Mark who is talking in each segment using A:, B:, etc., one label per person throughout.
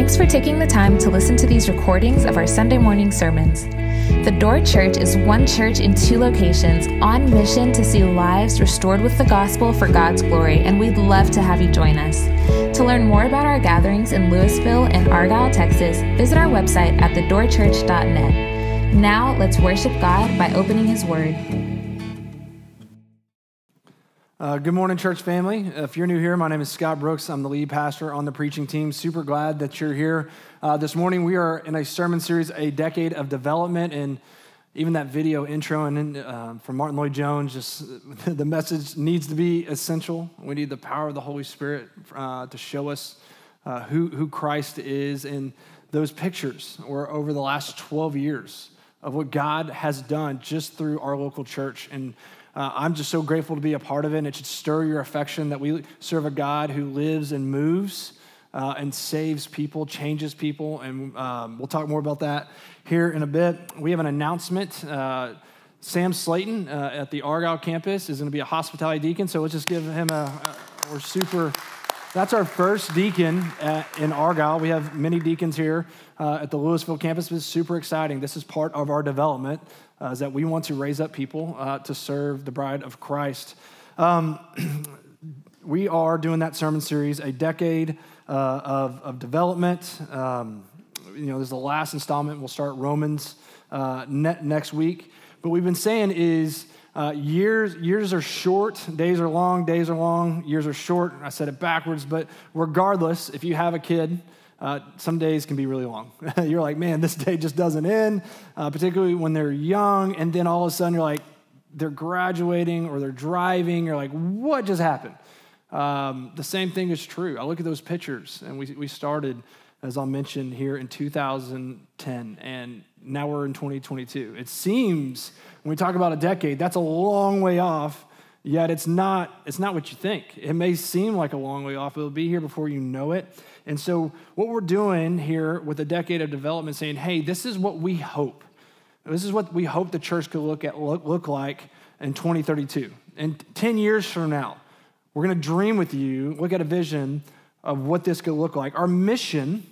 A: Thanks for taking the time to listen to these recordings of our Sunday morning sermons. The Door Church is one church in two locations on mission to see lives restored with the gospel for God's glory, and we'd love to have you join us. To learn more about our gatherings in Lewisville and Argyle, Texas, visit our website at thedoorchurch.net. Now, let's worship God by opening His Word.
B: Uh, good morning, church family. If you're new here, my name is Scott Brooks. I'm the lead pastor on the preaching team. Super glad that you're here. Uh, this morning, we are in a sermon series, A Decade of Development. And even that video intro and uh, from Martyn Lloyd-Jones, just the message needs to be essential. We need the power of the Holy Spirit uh, to show us uh, who, who Christ is. And those pictures were over the last 12 years of what God has done just through our local church. And uh, I'm just so grateful to be a part of it, and it should stir your affection that we serve a God who lives and moves uh, and saves people, changes people, and um, we'll talk more about that here in a bit. We have an announcement. Uh, Sam Slayton uh, at the Argyle campus is going to be a hospitality deacon, so let's just give him a, a we're super. That's our first deacon at, in Argyle. We have many deacons here uh, at the Lewisville campus. It's super exciting. This is part of our development uh, is that we want to raise up people uh, to serve the bride of Christ. Um, we are doing that sermon series, a decade uh, of, of development. Um, you know, this is the last installment. We'll start Romans uh, ne- next week. But we've been saying is uh, years years are short, days are long, days are long, years are short. I said it backwards, but regardless, if you have a kid, uh, some days can be really long. you're like, man, this day just doesn't end, uh, particularly when they're young. And then all of a sudden you're like, they're graduating or they're driving. You're like, what just happened? Um, the same thing is true. I look at those pictures, and we, we started, as I mentioned, here in 2010, and now we're in 2022. It seems, when we talk about a decade, that's a long way off, yet it's not, it's not what you think. It may seem like a long way off, it'll be here before you know it. And so, what we're doing here with a decade of development, saying, hey, this is what we hope. This is what we hope the church could look, at, look, look like in 2032. And 10 years from now, we're going to dream with you, look at a vision of what this could look like. Our mission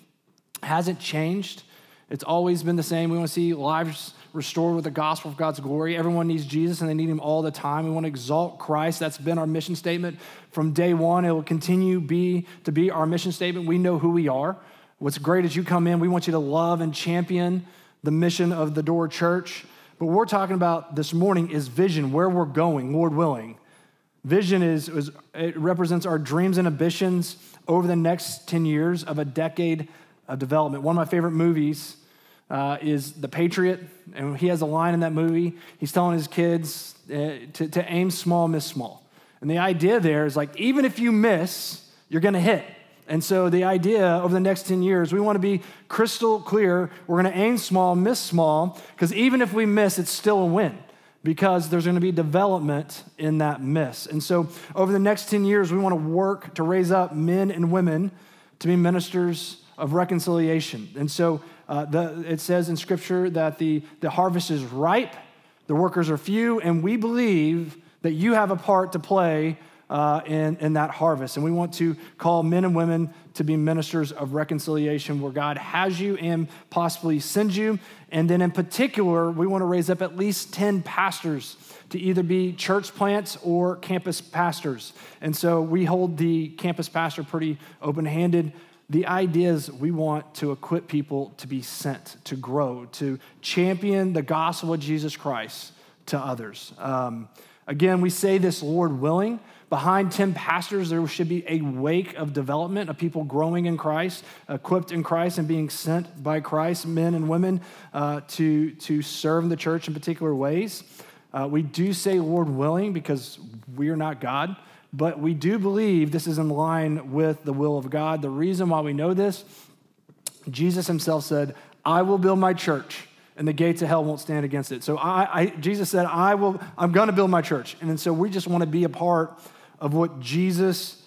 B: hasn't changed, it's always been the same. We want to see lives restored with the gospel of God's glory. Everyone needs Jesus and they need him all the time. We want to exalt Christ. That's been our mission statement from day one. It will continue be to be our mission statement. We know who we are. What's great is you come in, we want you to love and champion the mission of the Door Church. But what we're talking about this morning is vision, where we're going, Lord willing. Vision is, is it represents our dreams and ambitions over the next 10 years of a decade of development. One of my favorite movies uh, is The Patriot, and he has a line in that movie. He's telling his kids uh, to, to aim small, miss small. And the idea there is like, even if you miss, you're gonna hit. And so the idea over the next 10 years, we wanna be crystal clear. We're gonna aim small, miss small, because even if we miss, it's still a win because there's going to be development in that miss. And so, over the next 10 years, we want to work to raise up men and women to be ministers of reconciliation. And so, uh, the, it says in Scripture that the, the harvest is ripe, the workers are few, and we believe that you have a part to play uh, in, in that harvest. And we want to call men and women to be ministers of reconciliation where God has you and possibly sends you. And then, in particular, we want to raise up at least 10 pastors to either be church plants or campus pastors. And so we hold the campus pastor pretty open handed the idea is we want to equip people to be sent, to grow, to champion the gospel of Jesus Christ to others. Um, again, we say this, Lord willing. Behind 10 pastors, there should be a wake of development of people growing in Christ, equipped in Christ, and being sent by Christ, men and women, uh, to, to serve the church in particular ways. Uh, we do say, Lord willing, because we are not God but we do believe this is in line with the will of God. The reason why we know this, Jesus himself said, I will build my church and the gates of hell won't stand against it. So I, I Jesus said, I will, I'm going to build my church. And so we just want to be a part of what Jesus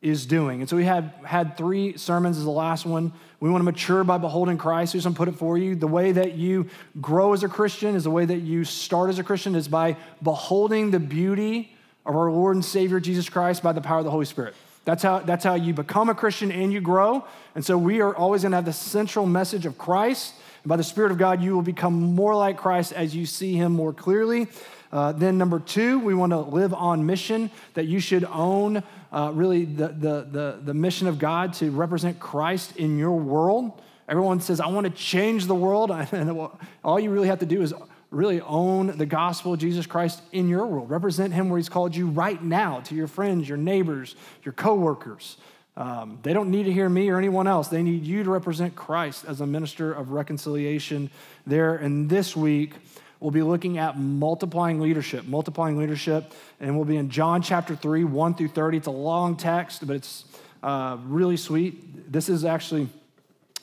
B: is doing. And so we had had three sermons as the last one. We want to mature by beholding Christ. Who's going to put it for you? The way that you grow as a Christian is the way that you start as a Christian is by beholding the beauty of our Lord and Savior Jesus Christ by the power of the Holy Spirit. That's how, that's how you become a Christian and you grow. And so we are always going to have the central message of Christ. And by the Spirit of God, you will become more like Christ as you see him more clearly. Uh, then, number two, we want to live on mission, that you should own uh, really the, the, the, the mission of God to represent Christ in your world. Everyone says, I want to change the world. And all you really have to do is really own the gospel of Jesus Christ in your world. Represent him where he's called you right now to your friends, your neighbors, your coworkers. Um, they don't need to hear me or anyone else. They need you to represent Christ as a minister of reconciliation there. And this week, we'll be looking at multiplying leadership. Multiplying leadership, and we'll be in John chapter 3, 1 through 30. It's a long text, but it's uh, really sweet. This is actually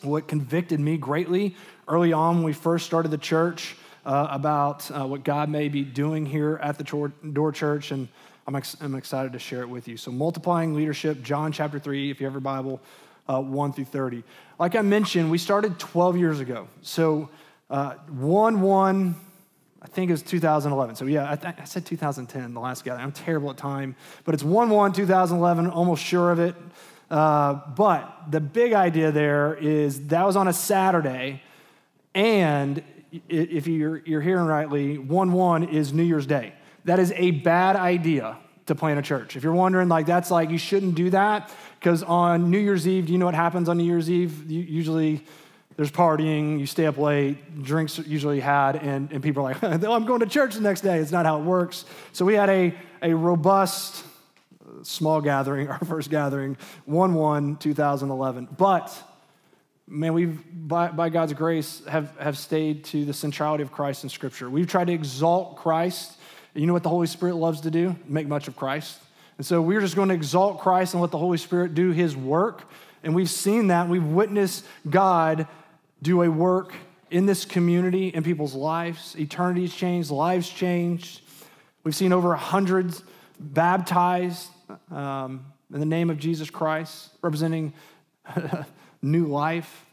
B: what convicted me greatly early on when we first started the church uh, about uh, what God may be doing here at the Door Church, and I'm, ex- I'm, excited to share it with you. So, multiplying leadership, John chapter 3, if you have your Bible, uh, 1 through 30. Like I mentioned, we started 12 years ago. So, uh, 1 1, I think it was 2011. So, yeah, I, th- I said 2010, the last gathering. I'm terrible at time, but it's 1 1, 2011, almost sure of it. Uh, but the big idea there is that was on a Saturday, and if you're, you're hearing rightly, 1 1 is New Year's Day. That is a bad idea to plant a church. If you're wondering, like, that's like, you shouldn't do that, because on New Year's Eve, do you know what happens on New Year's Eve? usually, there's partying, you stay up late, drinks are usually had, and, and people are like, oh, I'm going to church the next day. It's not how it works. So we had a, a robust, uh, small gathering, our first gathering, 1 1 2011. But man, we've, by, by, God's grace, have, have stayed to the centrality of Christ in Scripture. We've tried to exalt Christ. You know what the Holy Spirit loves to do? Make much of Christ. And so we're just going to exalt Christ and let the Holy Spirit do his work. And we've seen that. We've witnessed God do a work in this community, in people's lives. Eternities changed, lives changed. We've seen over hundreds baptized um, in the name of Jesus Christ, representing new life.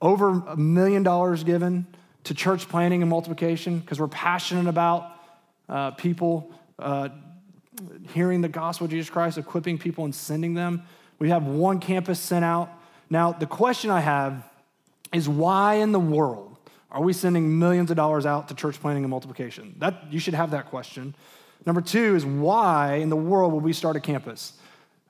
B: Over a million dollars given to church planting and multiplication because we're passionate about uh, people uh, hearing the gospel of Jesus Christ, equipping people and sending them. We have one campus sent out. Now, the question I have is why in the world are we sending millions of dollars out to church planting and multiplication? That, you should have that question. Number two is why in the world would we start a campus?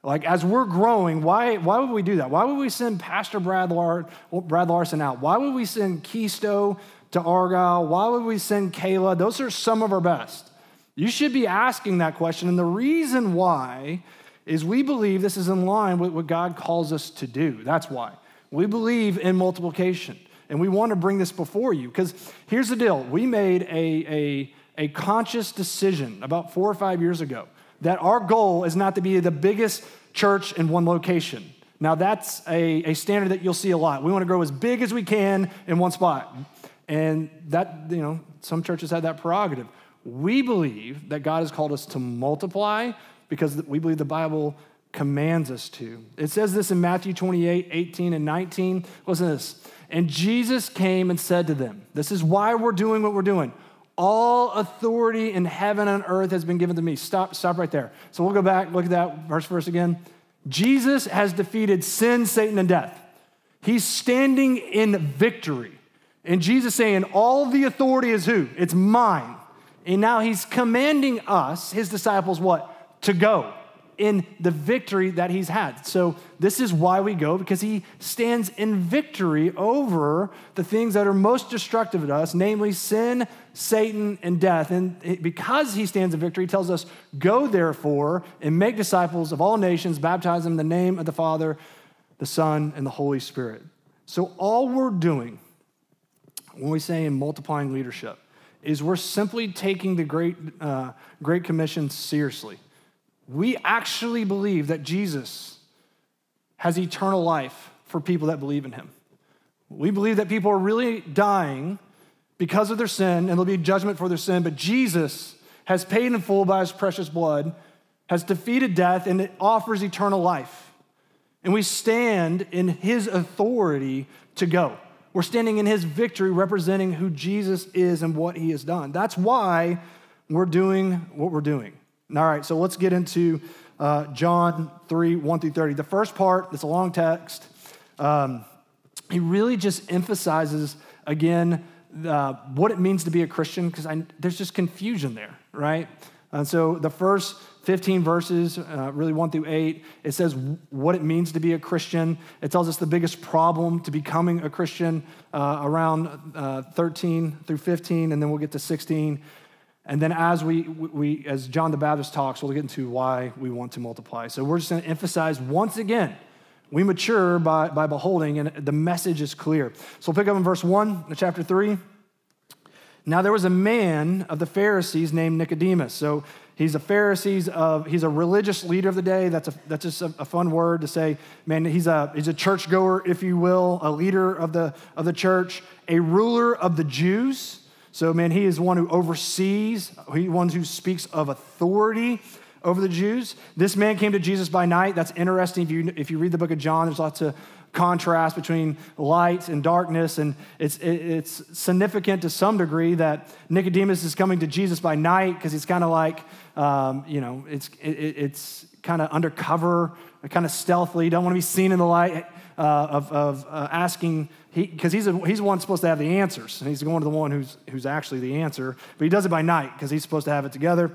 B: Like, as we're growing, why, why would we do that? Why would we send Pastor Brad, Lar- Brad Larson out? Why would we send Keisto to Argyle? Why would we send Kayla? Those are some of our best. You should be asking that question. And the reason why is we believe this is in line with what God calls us to do. That's why. We believe in multiplication. And we want to bring this before you. Because here's the deal we made a, a, a conscious decision about four or five years ago that our goal is not to be the biggest church in one location. Now, that's a, a standard that you'll see a lot. We want to grow as big as we can in one spot. And that, you know, some churches have that prerogative. We believe that God has called us to multiply because we believe the Bible commands us to. It says this in Matthew 28 18 and 19. Listen to this. And Jesus came and said to them, This is why we're doing what we're doing. All authority in heaven and earth has been given to me. Stop, stop right there. So we'll go back, look at that verse verse again. Jesus has defeated sin, Satan, and death. He's standing in victory. And Jesus saying, All the authority is who? It's mine. And now he's commanding us, his disciples, what? To go in the victory that he's had. So, this is why we go, because he stands in victory over the things that are most destructive to us, namely sin, Satan, and death. And because he stands in victory, he tells us, Go therefore and make disciples of all nations, baptize them in the name of the Father, the Son, and the Holy Spirit. So, all we're doing when we say in multiplying leadership is we're simply taking the Great, uh, Great Commission seriously we actually believe that Jesus has eternal life for people that believe in him. We believe that people are really dying because of their sin and there'll be judgment for their sin, but Jesus has paid in full by his precious blood, has defeated death, and it offers eternal life. And we stand in his authority to go. We're standing in his victory, representing who Jesus is and what he has done. That's why we're doing what we're doing. All right, so let's get into uh, John 3 1 through 30. The first part, it's a long text. Um, he really just emphasizes again uh, what it means to be a Christian because there's just confusion there, right? And so the first 15 verses, uh, really 1 through 8, it says what it means to be a Christian. It tells us the biggest problem to becoming a Christian uh, around uh, 13 through 15, and then we'll get to 16. And then as we, we, as John the Baptist talks, we'll get into why we want to multiply. So we're just going to emphasize once again, we mature by, by beholding, and the message is clear. So we'll pick up in verse 1 of chapter 3. Now there was a man of the Pharisees named Nicodemus. So he's a Pharisees of he's a religious leader of the day. That's a that's just a, a fun word to say. Man, he's a he's a churchgoer, if you will, a leader of the of the church, a ruler of the Jews. So man, he is one who oversees. He one who speaks of authority over the Jews. This man came to Jesus by night. That's interesting. If you if you read the book of John, there's lots of contrast between light and darkness. And it's, it's significant to some degree that Nicodemus is coming to Jesus by night because he's kind of like, um, you know, it's, it, it's kind of undercover, kind of stealthily, don't want to be seen in the light uh, of, of uh, asking, because he, he's, he's the one supposed to have the answers. And he's going to the one who's, who's actually the answer. But he does it by night because he's supposed to have it together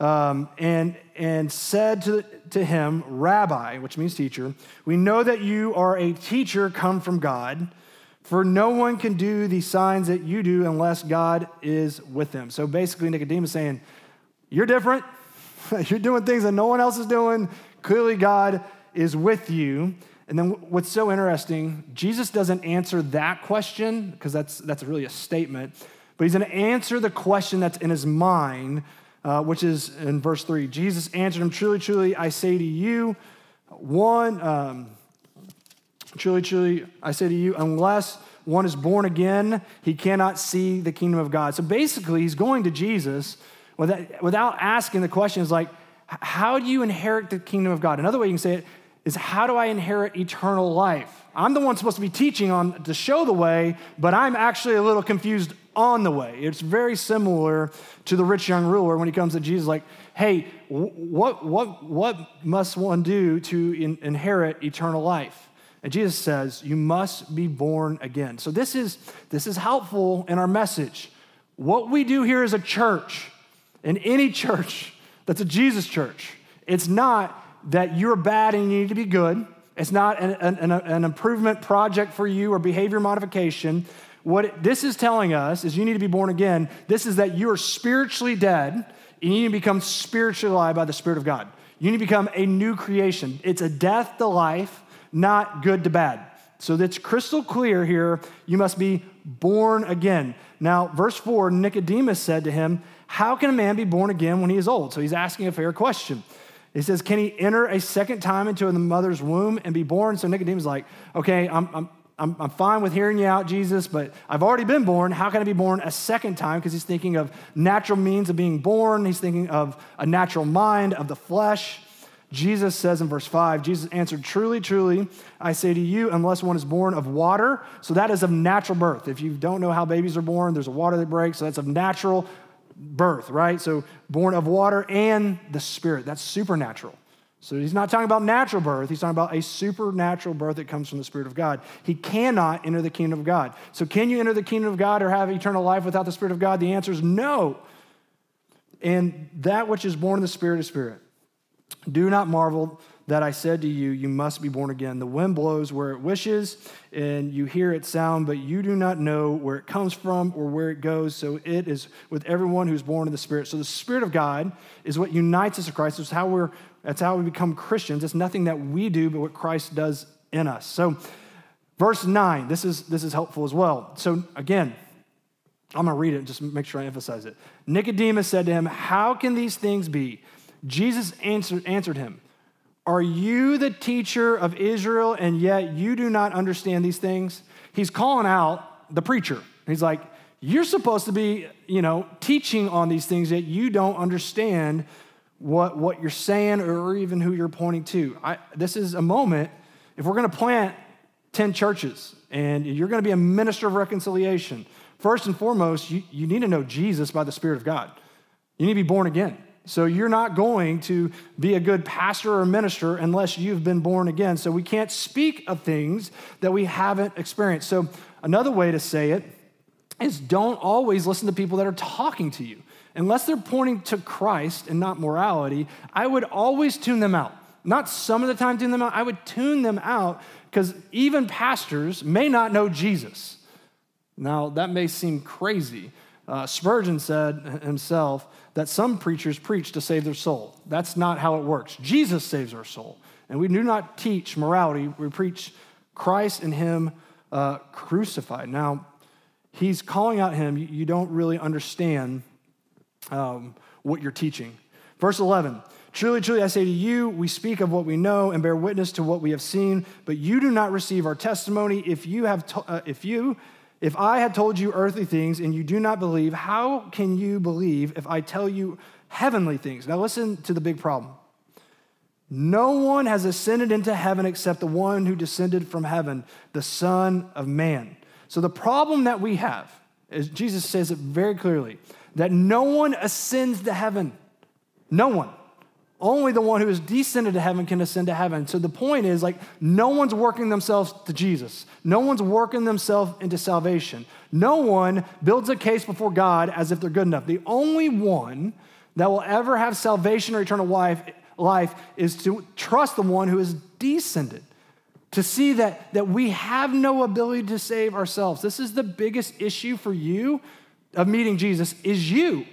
B: um, and, and said to, to him, Rabbi, which means teacher, we know that you are a teacher come from God, for no one can do the signs that you do unless God is with them. So basically, Nicodemus saying, You're different. You're doing things that no one else is doing. Clearly, God is with you. And then what's so interesting, Jesus doesn't answer that question, because that's, that's really a statement, but he's going to answer the question that's in his mind uh, which is in verse 3. Jesus answered him, Truly, truly, I say to you, one, um, truly, truly, I say to you, unless one is born again, he cannot see the kingdom of God. So basically, he's going to Jesus without, without asking the questions like, How do you inherit the kingdom of God? Another way you can say it is, How do I inherit eternal life? I'm the one supposed to be teaching on to show the way, but I'm actually a little confused on the way. It's very similar to the rich young ruler when he comes to Jesus, like, hey, what, what, what must one do to in, inherit eternal life? And Jesus says, you must be born again. So this is, this is helpful in our message. What we do here as a church, in any church that's a Jesus church, it's not that you're bad and you need to be good. It's not an, an, an improvement project for you or behavior modification. What this is telling us is you need to be born again. This is that you are spiritually dead and you need to become spiritually alive by the Spirit of God. You need to become a new creation. It's a death to life, not good to bad. So that's crystal clear here. You must be born again. Now, verse 4 Nicodemus said to him, How can a man be born again when he is old? So he's asking a fair question. He says, Can he enter a second time into the mother's womb and be born? So Nicodemus is like, Okay, I'm, I'm I'm, fine with hearing you out, Jesus, but I've already been born. How can I be born a second time? Because he's thinking of natural means of being born. He's thinking of a natural mind, of the flesh. Jesus says in verse 5, Jesus answered, Truly, truly, I say to you, unless one is born of water, so that is of natural birth. If you don't know how babies are born, there's a water that breaks, so that's of natural birth, right? So born of water and the Spirit, that's supernatural. So he's not talking about natural birth, he's talking about a supernatural birth that comes from the Spirit of God. He cannot enter the kingdom of God. So, can you enter the kingdom of God or have eternal life without the Spirit of God? The answer is no. And that which is born of the Spirit is Spirit. Do not marvel that I said to you, You must be born again. The wind blows where it wishes, and you hear its sound, but you do not know where it comes from or where it goes. So it is with everyone who's born of the Spirit. So the Spirit of God is what unites us to Christ. It's how we're that's how we become Christians. It's nothing that we do, but what Christ does in us. So, verse 9, this is, this is helpful as well. So, again, I'm going to read it and just make sure I emphasize it. Nicodemus said to him, How can these things be? Jesus answered, answered him, Are you the teacher of Israel, and yet you do not understand these things? He's calling out the preacher. He's like, You're supposed to be, you know, teaching on these things, yet you don't understand what, what you're saying or even who you're pointing to. I, this is a moment, if we're going to plant 10 churches and you're going to be a minister of reconciliation, first and foremost, you, you need to know Jesus by the Spirit of God. You need to be born again. So you're not going to be a good pastor or minister unless you've been born again. So we can't speak of things that we haven't experienced. So another way to say it is don't always listen to people that are talking to you. Unless they're pointing to Christ and not morality, I would always tune them out. Not some of the time tune them out, I would tune them out because even pastors may not know Jesus. Now, that may seem crazy. Uh, Spurgeon said himself that some preachers preach to save their soul. That's not how it works. Jesus saves our soul. And we do not teach morality, we preach Christ and Him uh, crucified. Now, he's calling out Him. You don't really understand um, what you're teaching. Verse 11 Truly, truly, I say to you, we speak of what we know and bear witness to what we have seen, but you do not receive our testimony. If you have, to, uh, if you, if I had told you earthly things and you do not believe, how can you believe if I tell you heavenly things? Now, listen to the big problem. No one has ascended into heaven except the one who descended from heaven, the Son of Man. So, the problem that we have, is Jesus says it very clearly, that no one ascends to heaven. No one. Only the one who has descended to heaven can ascend to heaven. So the point is like no one's working themselves to Jesus. No one's working themselves into salvation. No one builds a case before God as if they're good enough. The only one that will ever have salvation or eternal life, life is to trust the one who has descended. To see that, that we have no ability to save ourselves. This is the biggest issue for you of meeting Jesus is you.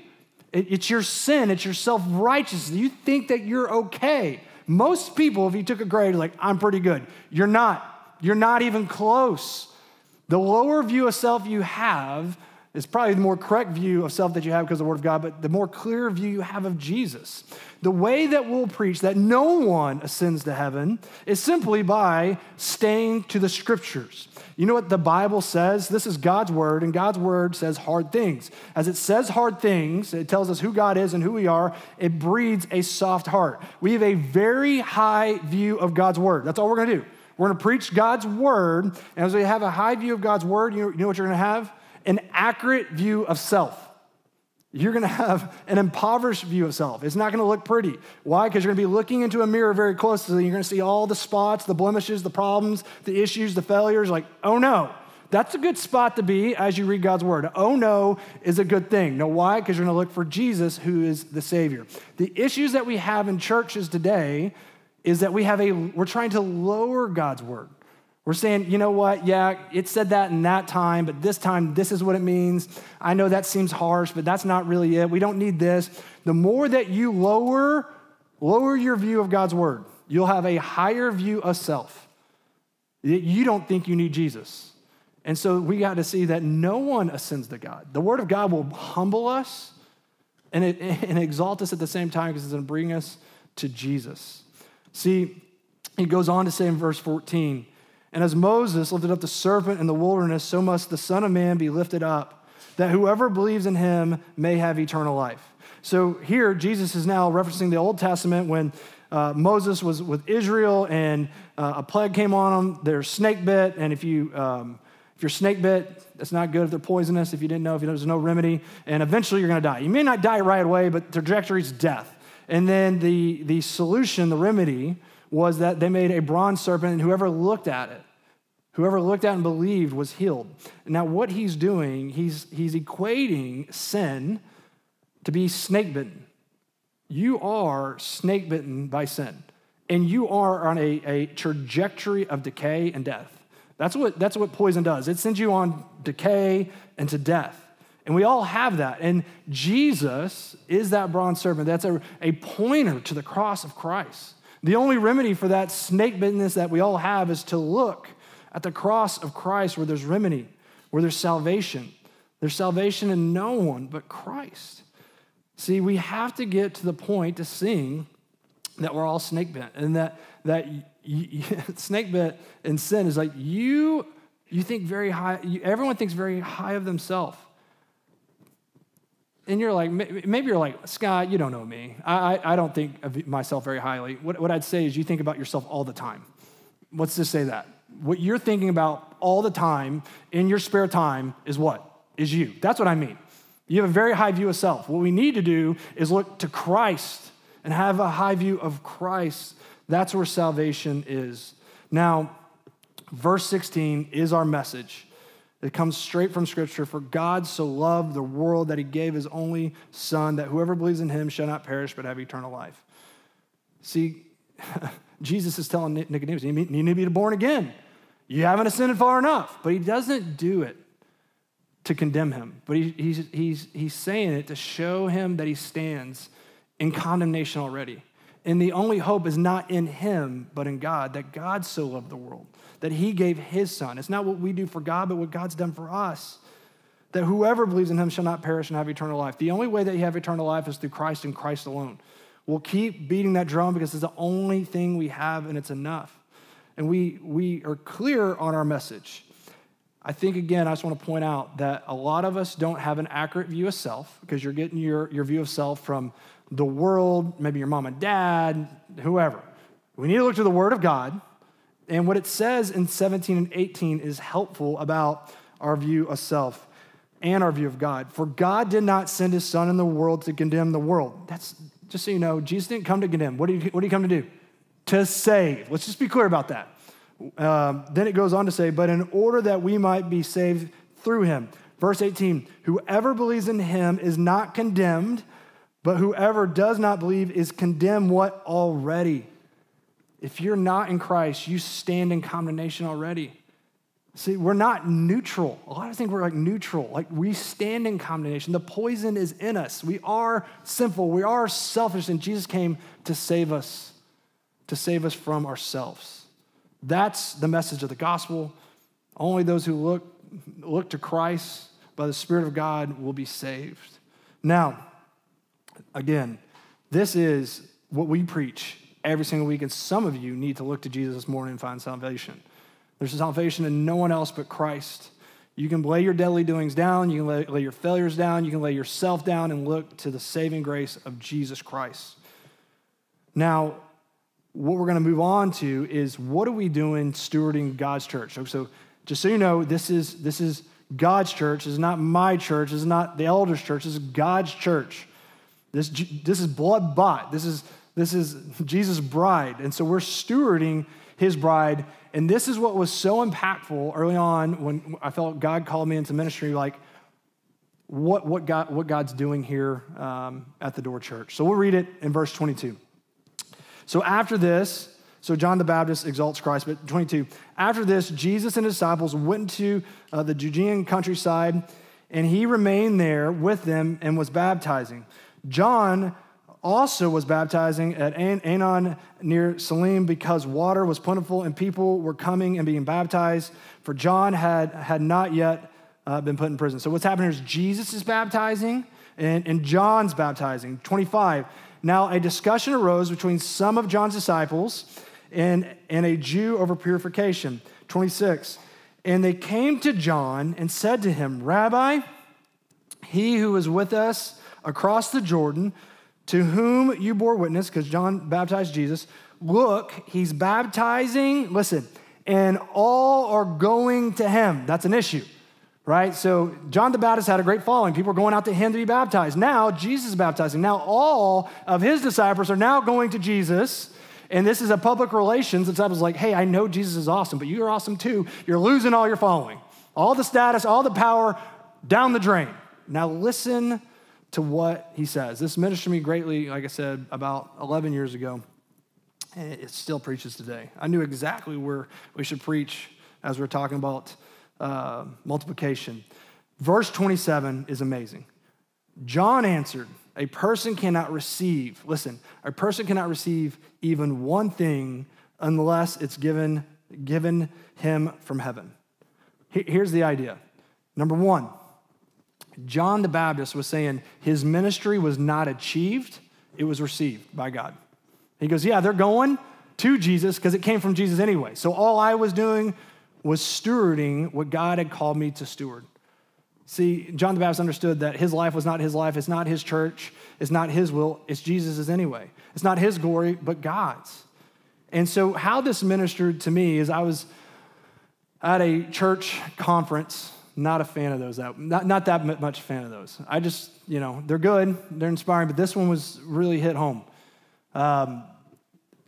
B: It's your sin, it's your self righteousness. You think that you're okay. Most people, if you took a grade, like, I'm pretty good. You're not. You're not even close. The lower view of self you have is probably the more correct view of self that you have because of the Word of God, but the more clear view you have of Jesus. The way that we'll preach that no one ascends to heaven is simply by staying to the Scriptures. You know what the Bible says? This is God's word, and God's word says hard things. As it says hard things, it tells us who God is and who we are, it breeds a soft heart. We have a very high view of God's word. That's all we're gonna do. We're gonna preach God's word, and as we have a high view of God's word, you know, what you're gonna have? An accurate view of self you're to have an impoverished view of self. It's not to look pretty. Why? Because you're to be looking into a mirror very closely. You're to see all the spots, the blemishes, the problems, the issues, the failures. Like, oh no, that's a good spot to be as you read God's word. Oh no is a good thing. No, why? Because you're going to look for Jesus, who is the Savior. The issues that we have in churches today is that we have a, we're trying to lower God's word. We're saying, you know what? Yeah, it said that in that time, but this time, this is what it means. I know that seems harsh, but that's not really it. We don't need this. The more that you lower, lower your view of God's word, you'll have a higher view of self. You don't think you need Jesus. And so we got to see that no one ascends to God. The word of God will humble us and, it, and exalt us at the same time because it's going to bring us to Jesus. See, he goes on to say in verse 14, and as Moses lifted up the serpent in the wilderness, so must the Son of Man be lifted up, that whoever believes in him may have eternal life. So here, Jesus is now referencing the Old Testament when uh, Moses was with Israel and uh, a plague came on them. They're snake bit, and if you um, if you're snake bit, that's not good if they're poisonous. If you didn't know, if there's no remedy, and eventually you're going to die. You may not die right away, but the trajectory is death. And then the the solution, the remedy, was that they made a bronze serpent, and whoever looked at it, whoever looked at and believed was healed. Now, what he's doing, he's, he's equating sin to be snake bitten. You are snake bitten by sin, and you are on a, a trajectory of decay and death. That's what, that's what poison does. It sends you on decay and to death. And we all have that. And Jesus is that bronze serpent. That's a, a pointer to the cross of Christ. The only remedy for that snake bittenness that we all have is to look at the cross of Christ where there's remedy, where there's salvation. There's salvation in no one but Christ. See, we have to get to the point to seeing that we're all snake bit and that, that snake bit in sin is like you, you think very high, you, everyone thinks very high of themselves. And you're like, maybe you're like, Scott, you don't know me. I, I, don't think of myself very highly. What, what I'd say is you think about yourself all the time. Let's just say that. What you're thinking about all the time in your spare time is what? Is you. That's what I mean. You have a very high view of self. What we need to do is look to Christ and have a high view of Christ. That's where salvation is. Now, verse 16 is our message. It comes straight from Scripture. For God so loved the world that he gave his only Son, that whoever believes in him shall not perish but have eternal life. See, Jesus is telling Nicodemus, you need to be born again. You haven't ascended far enough. But he doesn't do it to condemn him, but he, he's, he's, he's saying it to show him that he stands in condemnation already. And the only hope is not in him, but in God, that God so loved the world, that he gave his son. It's not what we do for God, but what God's done for us. That whoever believes in him shall not perish and have eternal life. The only way that you have eternal life is through Christ and Christ alone. We'll keep beating that drum because it's the only thing we have and it's enough. And we, we are clear on our message. I think, again, I just want to point out that a lot of us don't have an accurate view of self because you're getting your, your view of self from the world, maybe your mom and dad, whoever. We need to look to the Word of God. And what it says in 17 and 18 is helpful about our view of self and our view of God. For God did not send his Son in the world to condemn the world. That's just so you know, Jesus didn't come to condemn. What did he, what did he come to do? To save. Let's just be clear about that. Um, then it goes on to say, but in order that we might be saved through him. Verse 18, whoever believes in him is not condemned, but whoever does not believe is condemned what already? If you're not in Christ, you stand in condemnation already. See, we're not neutral. A lot of things we're like neutral. Like we stand in condemnation. The poison is in us. We are sinful. We are selfish, and Jesus came to save us, to save us from ourselves. That's the message of the gospel. Only those who look, look to Christ by the Spirit of God will be saved. Now, again, this is what we preach every single week, and some of you need to look to Jesus this morning and find salvation. There's salvation in no one else but Christ. You can lay your deadly doings down, you can lay, lay your failures down, you can lay yourself down and look to the saving grace of Jesus Christ. Now, what we're going to move on to is what are we doing stewarding God's church? So, so just so you know, this is this is God's church. This is not my church. This is not the elders' church. This is God's church. This, this is blood bought. This is this is Jesus' bride, and so we're stewarding His bride. And this is what was so impactful early on when I felt God called me into ministry. Like, what what God what God's doing here um, at the Door Church. So we'll read it in verse 22. So after this, so John the Baptist exalts Christ, but 22. After this, Jesus and his disciples went to uh, the Judean countryside, and he remained there with them and was baptizing. John also was baptizing at Aenon near Salim because water was plentiful and people were coming and being baptized, for John had, had not yet uh, been put in prison. So what's happening is Jesus is baptizing and, and John's baptizing. 25. Now, a discussion arose between some of John's disciples and, and a Jew over purification. 26. And they came to John and said to him, Rabbi, he who was with us across the Jordan, to whom you bore witness, because John baptized Jesus, look, he's baptizing, listen, and all are going to him. That's an issue right? So John the Baptist had a great following. People were going out to him to be baptized. Now Jesus is baptizing. Now all of his disciples are now going to Jesus. And this is a public relations. The disciples like, hey, I know Jesus is awesome, but you're awesome too. You're losing all your following. All the status, all the power, down the drain. Now listen to what he says. This ministered me greatly, like I said, about 11 years ago. And it still preaches today. I knew exactly where we should preach as we're talking about uh, multiplication. Verse 27 is amazing. John answered, A person cannot receive, listen, a person cannot receive even one thing unless it's given, given him from heaven. Here's the idea. Number one, John the Baptist was saying his ministry was not achieved, it was received by God. He goes, Yeah, they're going to Jesus because it came from Jesus anyway. So all I was doing was stewarding what God had called me to steward. See, John the Baptist understood that his life was not his life, it's not his church, it's not his will, it's Jesus's anyway. It's not his glory, but God's. And so, how this ministered to me is I was at a church conference not a fan of those. That, not, not that much fan of those. I just, you know, they're good, they're inspiring, but this one was really hit home. Um,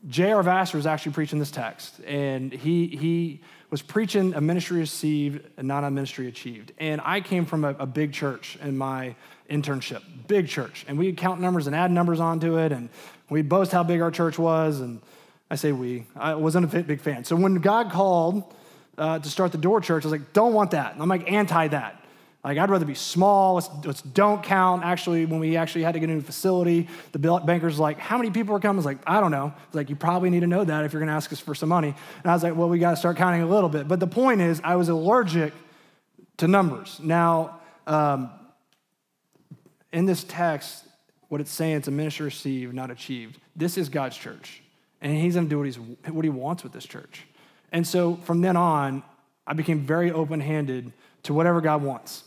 B: J.R. Vassar was actually preaching this text, and he, he was preaching a ministry received and not a ministry achieved. And I came from a, a big church in my internship, big church, and we'd count numbers and add numbers onto it, and we'd boast how big our church was. And I say we, I wasn't a big fan. So when God called uh, to start the door church, I was like, don't want that. And I'm like anti that. Like, I'd rather be small. Let's, let's, don't count. Actually, when we actually had to get a new facility, the banker's like, How many people are coming? I was like, I don't know. It's like, You probably need to know that if you're going to ask us for some money. And I was like, Well, we got to start counting a little bit. But the point is, I was allergic to numbers. Now, um, in this text, what it's saying, it's a ministry received, not achieved. This is God's church. And He's going to do what, he's, what He wants with this church. And so from then on, I became very open handed to whatever God wants.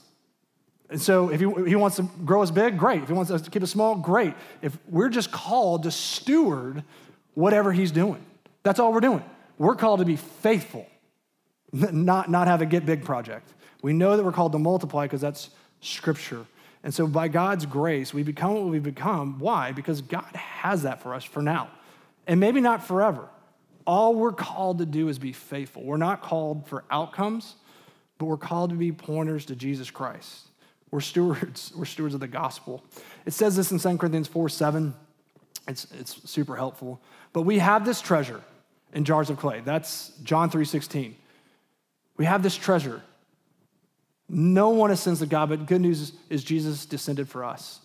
B: And so if he, he wants to grow us big, great. If he wants us to keep us small, great. If we're just called to steward whatever he's doing, that's all we're doing. We're called to be faithful, not, not have a get big project. We know that we're called to multiply because that's scripture. And so by God's grace, we become what we become. Why? Because God has that for us for now. And maybe not forever. All we're called to do is be faithful. We're not called for outcomes, but we're called to be pointers to Jesus Christ. We're stewards. We're stewards of the gospel. It says this in 2 Corinthians 4 7. It's, it's super helpful. But we have this treasure in jars of clay. That's John 3 16. We have this treasure. No one ascends to God, but good news is, is Jesus descended for us.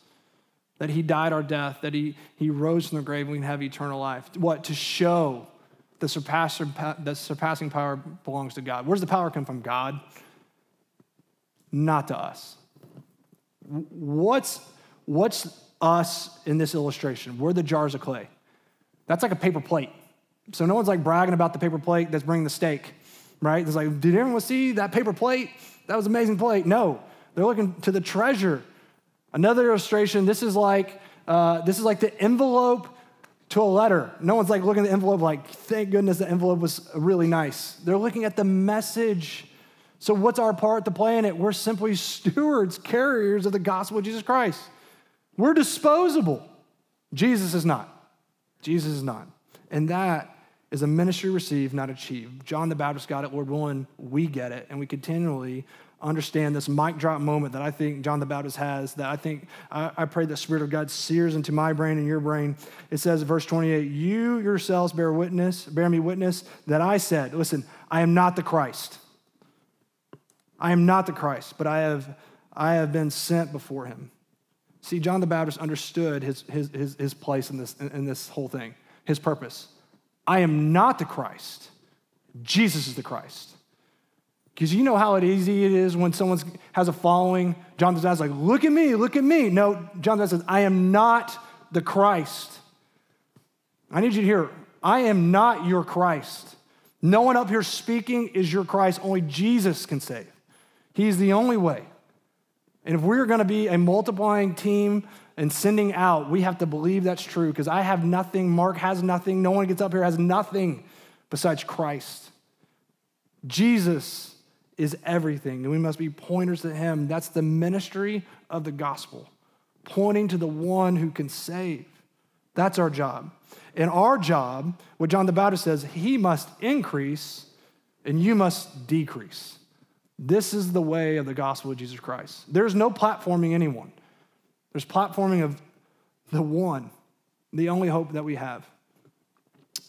B: That he died our death, that he, he rose from the grave, and we can have eternal life. What? To show the surpassing, the surpassing power belongs to God. Where does the power come from? God, not to us what's, what's us in this illustration? We're the jars of clay. That's like a paper plate. So no one's like bragging about the paper plate that's bringing the steak, right? It's like, did everyone see that paper plate? That was amazing plate. No, they're looking to the treasure. Another illustration. This is like uh, this is like the envelope to a letter. No one's like looking at the envelope like, thank goodness the envelope was really nice. They're looking at the message so, what's our part to play in it? We're simply stewards, carriers of the gospel of Jesus Christ. We're disposable. Jesus is not. Jesus is not. And that is a ministry received, not achieved. John the Baptist got it, Lord willing, we get it, and we continually understand this mic drop moment that I think John the Baptist has, that I think, I, I pray the Spirit of God sears into my brain and your brain. It says, verse 28, You yourselves bear witness, bear me witness that I said, listen, I am not the Christ. I am not the Christ, but I have, I have been sent before him. See, John the Baptist understood his, his, his, his place in this, in this whole thing, his purpose. I am not the Christ. Jesus is the Christ. Because you know how easy it is when someone has a following. John the Baptist is like, look at me, look at me. No, John the Baptist says, I am not the Christ. I need you to hear, I am not your Christ. No one up here speaking is your Christ. Only Jesus can save. He's the only way. And if we're going to be a multiplying team and sending out, we have to believe that's true because I have nothing, Mark has nothing, no one gets up here has nothing besides Christ. Jesus is everything, and we must be pointers to him. That's the ministry of the gospel, pointing to the one who can save. That's our job. And our job, what John the Baptist says, he must increase and you must decrease. This is the way of the gospel of Jesus Christ. There's no platforming anyone, there's platforming of the one, the only hope that we have.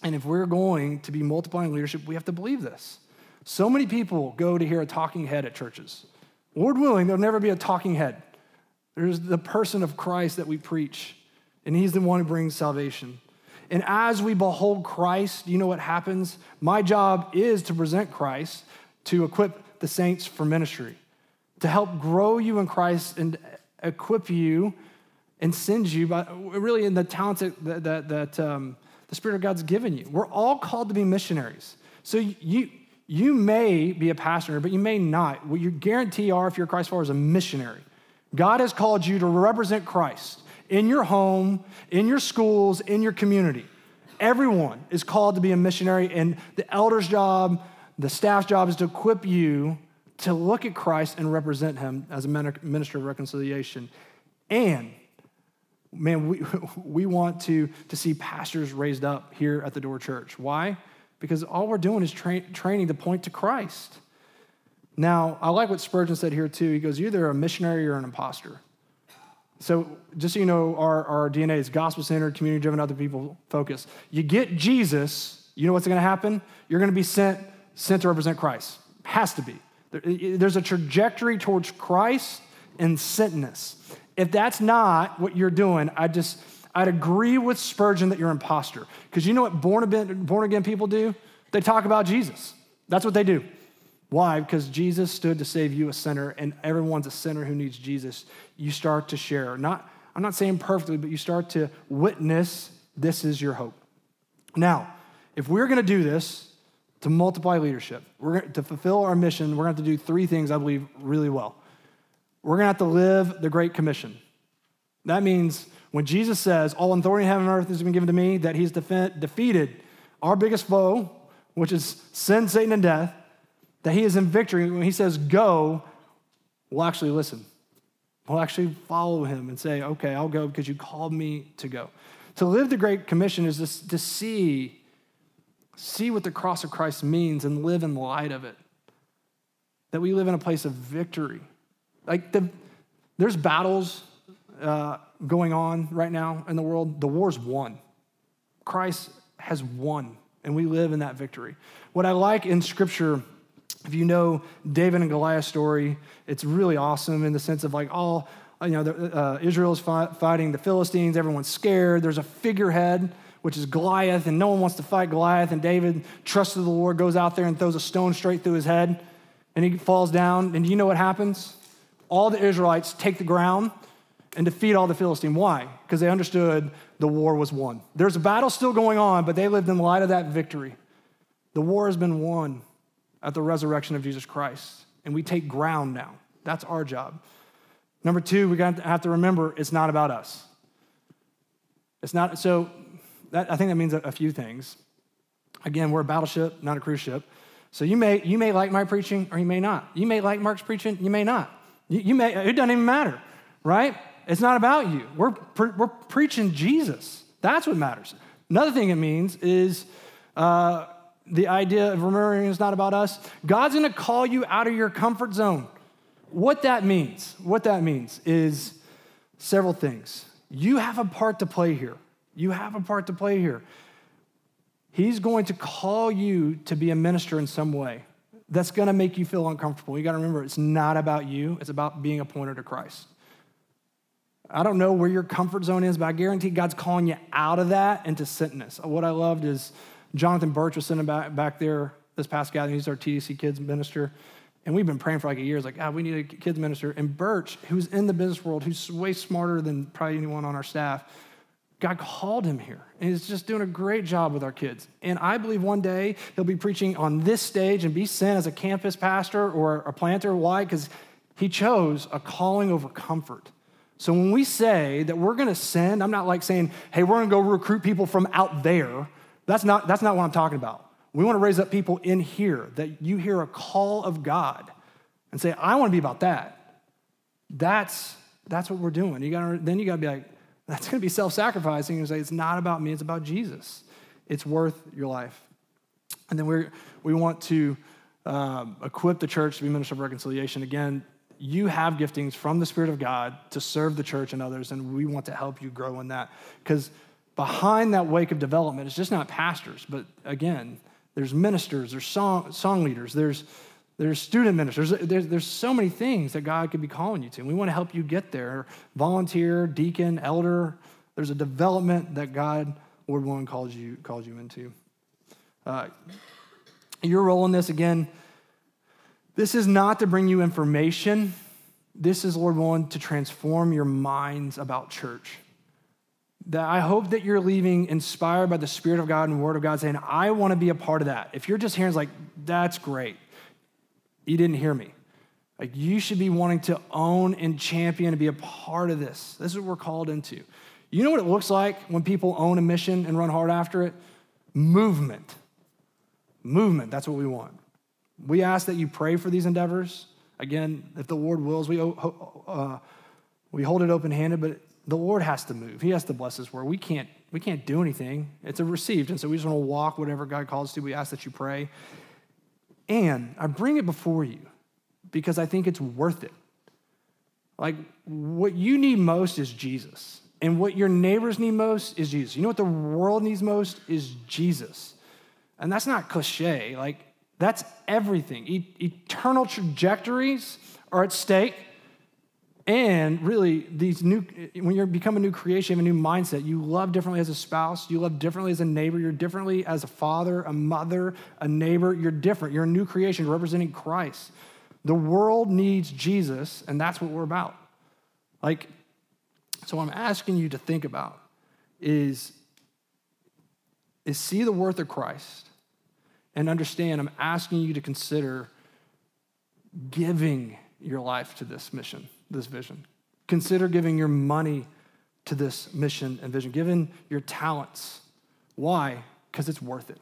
B: And if we're going to be multiplying leadership, we have to believe this. So many people go to hear a talking head at churches. Lord willing, there'll never be a talking head. There's the person of Christ that we preach, and he's the one who brings salvation. And as we behold Christ, you know what happens? My job is to present Christ, to equip the saints for ministry, to help grow you in Christ and equip you and send you, but really in the talents that, that, that um, the Spirit of God's given you. We're all called to be missionaries. So you, you may be a pastor, but you may not. What you guarantee are, if you're a Christ follower, is a missionary. God has called you to represent Christ in your home, in your schools, in your community. Everyone is called to be a missionary, and the elder's job, the staff's job is to equip you to look at Christ and represent him as a minister of reconciliation. And man, we, we want to, to see pastors raised up here at the Door Church. Why? Because all we're doing is tra- training to point to Christ. Now, I like what Spurgeon said here too. He goes, You're either a missionary or an imposter. So, just so you know, our, our DNA is gospel centered, community driven, other people focused. You get Jesus, you know what's going to happen? You're going to be sent, sent to represent Christ. Has to be. There's a trajectory towards Christ and sentness. If that's not what you're doing, I just, I'd agree with Spurgeon that you're an imposter. Because you know what born again, born again people do? They talk about Jesus. That's what they do. Why? Because Jesus stood to save you, a sinner, and everyone's a sinner who needs Jesus. You start to share. Not, I'm not saying perfectly, but you start to witness this is your hope. Now, if we're going to do this to multiply leadership, we're to fulfill our mission, we're going to have to do three things I believe really well. We're going to have to live the Great Commission. That means when Jesus says, All authority in heaven and earth has been given to me, that he's defeated our biggest foe, which is sin, Satan, and death that he is in victory. When he says go, we'll actually listen. We'll actually follow him and say, okay, I'll go because you called me to go. To live the Great Commission is to, to see, see what the cross of Christ means and live in light of it. That we live in a place of victory. Like the, there's battles uh, going on right now in the world. The war's won. Christ has won, and we live in that victory. What I like in Scripture if you know David and Goliath story, it's really awesome in the sense of like all, you know, uh, Israel's fi- fighting the Philistines, everyone's scared. There's a figurehead, which is Goliath, and no one wants to fight Goliath. And David, trusted the Lord, goes out there and throws a stone straight through his head, and he falls down. And you know what happens? All the Israelites take the ground and defeat all the Philistines. Why? Because they understood the war was won. There's a battle still going on, but they lived in light of that victory. The war has been won at the resurrection of Jesus Christ. And we take ground now. That's our job. Number two, we got to have to remember it's not about us. It's not, so that, I think that means a, a few things. Again, we're a battleship, not a cruise ship. So you may, you may like my preaching or you may not. You may like Mark's preaching, you may not. You, you may, it doesn't even matter, right? It's not about you. We're, pre- we're preaching Jesus. That's what matters. Another thing it means is uh, the idea of remembering is not about us. God's gonna call you out of your comfort zone. What that means, what that means is several things. You have a part to play here. You have a part to play here. He's going to call you to be a minister in some way that's going to make you feel uncomfortable. You got to remember, it's not about you, it's about being appointed to Christ. I don't know where your comfort zone is, but I guarantee God's calling you out of that into sentness. What I loved is Jonathan Birch was sitting back, back there this past gathering. He's our TDC kids minister. And we've been praying for like a year. It's like, ah, we need a kids minister. And Birch, who's in the business world, who's way smarter than probably anyone on our staff, God called him here. And he's just doing a great job with our kids. And I believe one day he'll be preaching on this stage and be sent as a campus pastor or a planter. Why? Because he chose a calling over comfort. So when we say that we're going to send, I'm not like saying, hey, we're going to go recruit people from out there. That's not, that's not what I'm talking about. We want to raise up people in here that you hear a call of God and say, I want to be about that. That's, that's what we're doing. You gotta, then you got to be like, that's going to be self sacrificing and say, it's not about me, it's about Jesus. It's worth your life. And then we we want to um, equip the church to be minister of reconciliation. Again, you have giftings from the Spirit of God to serve the church and others, and we want to help you grow in that. Because behind that wake of development it's just not pastors, but again, there's ministers, there's song, song leaders, there's, there's student ministers. There's, there's so many things that God could be calling you to. And we want to help you get there. Volunteer, deacon, elder. There's a development that God, Lord willing, calls you, calls you into. Uh, your role in this, again, this is not to bring you information. This is, Lord willing, to transform your minds about church that I hope that you're leaving inspired by the Spirit of God and Word of God, saying, I want to be a part of that. If you're just hearing, it's like, that's great. You didn't hear me. Like, you should be wanting to own and champion and be a part of this. This is what we're called into. You know what it looks like when people own a mission and run hard after it? Movement. Movement. That's what we want. We ask that you pray for these endeavors. Again, if the Lord wills, we, uh, we hold it open handed, but the Lord has to move. He has to bless His word. We can't, we can't do anything. It's a received. And so we just want to walk whatever God calls to. We ask that you pray. And I bring it before you because I think it's worth it. Like, what you need most is Jesus. And what your neighbors need most is Jesus. You know what the world needs most is Jesus. And that's not cliche. Like, that's everything. E- eternal trajectories are at stake. And really, these new, when you become a new creation, you have a new mindset. You love differently as a spouse. You love differently as a neighbor. You're differently as a father, a mother, a neighbor. You're different. You're a new creation representing Christ. The world needs Jesus, and that's what we're about. Like, so what I'm asking you to think about is, is see the worth of Christ and understand I'm asking you to consider giving your life to this mission, this vision. Consider giving your money to this mission and vision, giving your talents. Why? Because it's worth it.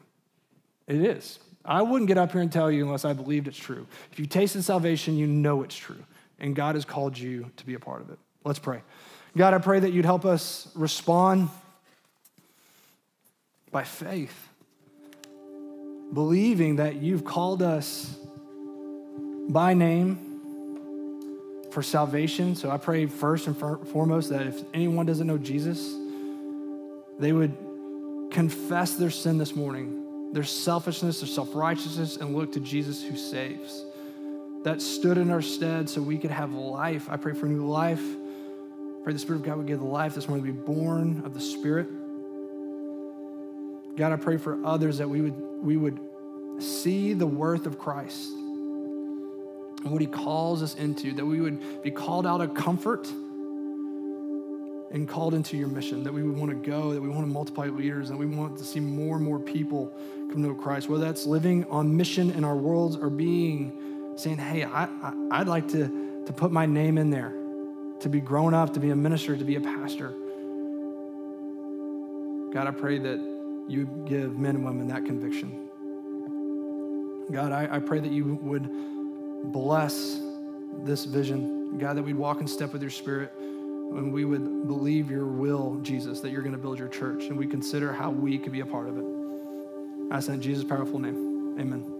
B: It is. I wouldn't get up here and tell you unless I believed it's true. If you tasted salvation, you know it's true. And God has called you to be a part of it. Let's pray. God, I pray that you'd help us respond by faith believing that you've called us by name for salvation. So I pray first and foremost that if anyone doesn't know Jesus, they would confess their sin this morning, their selfishness, their self righteousness, and look to Jesus who saves. That stood in our stead so we could have life. I pray for new life. I pray the Spirit of God would give the life this morning to be born of the Spirit. God, I pray for others that we would, we would see the worth of Christ and what he calls us into, that we would be called out of comfort and called into your mission, that we would want to go, that we want to multiply leaders, and we want to see more and more people come to Christ, whether that's living on mission in our worlds or being saying, hey, I, I, would like to, to put my name in there, to be grown up, to be a minister, to be a pastor. God, I pray that you give men and women that conviction. God, I, I pray that you would bless this vision. God, that we'd walk in step with your spirit and we would believe your will, Jesus, that you're going to build your church and we consider how we could be a part of it. I ask in Jesus' powerful name. Amen.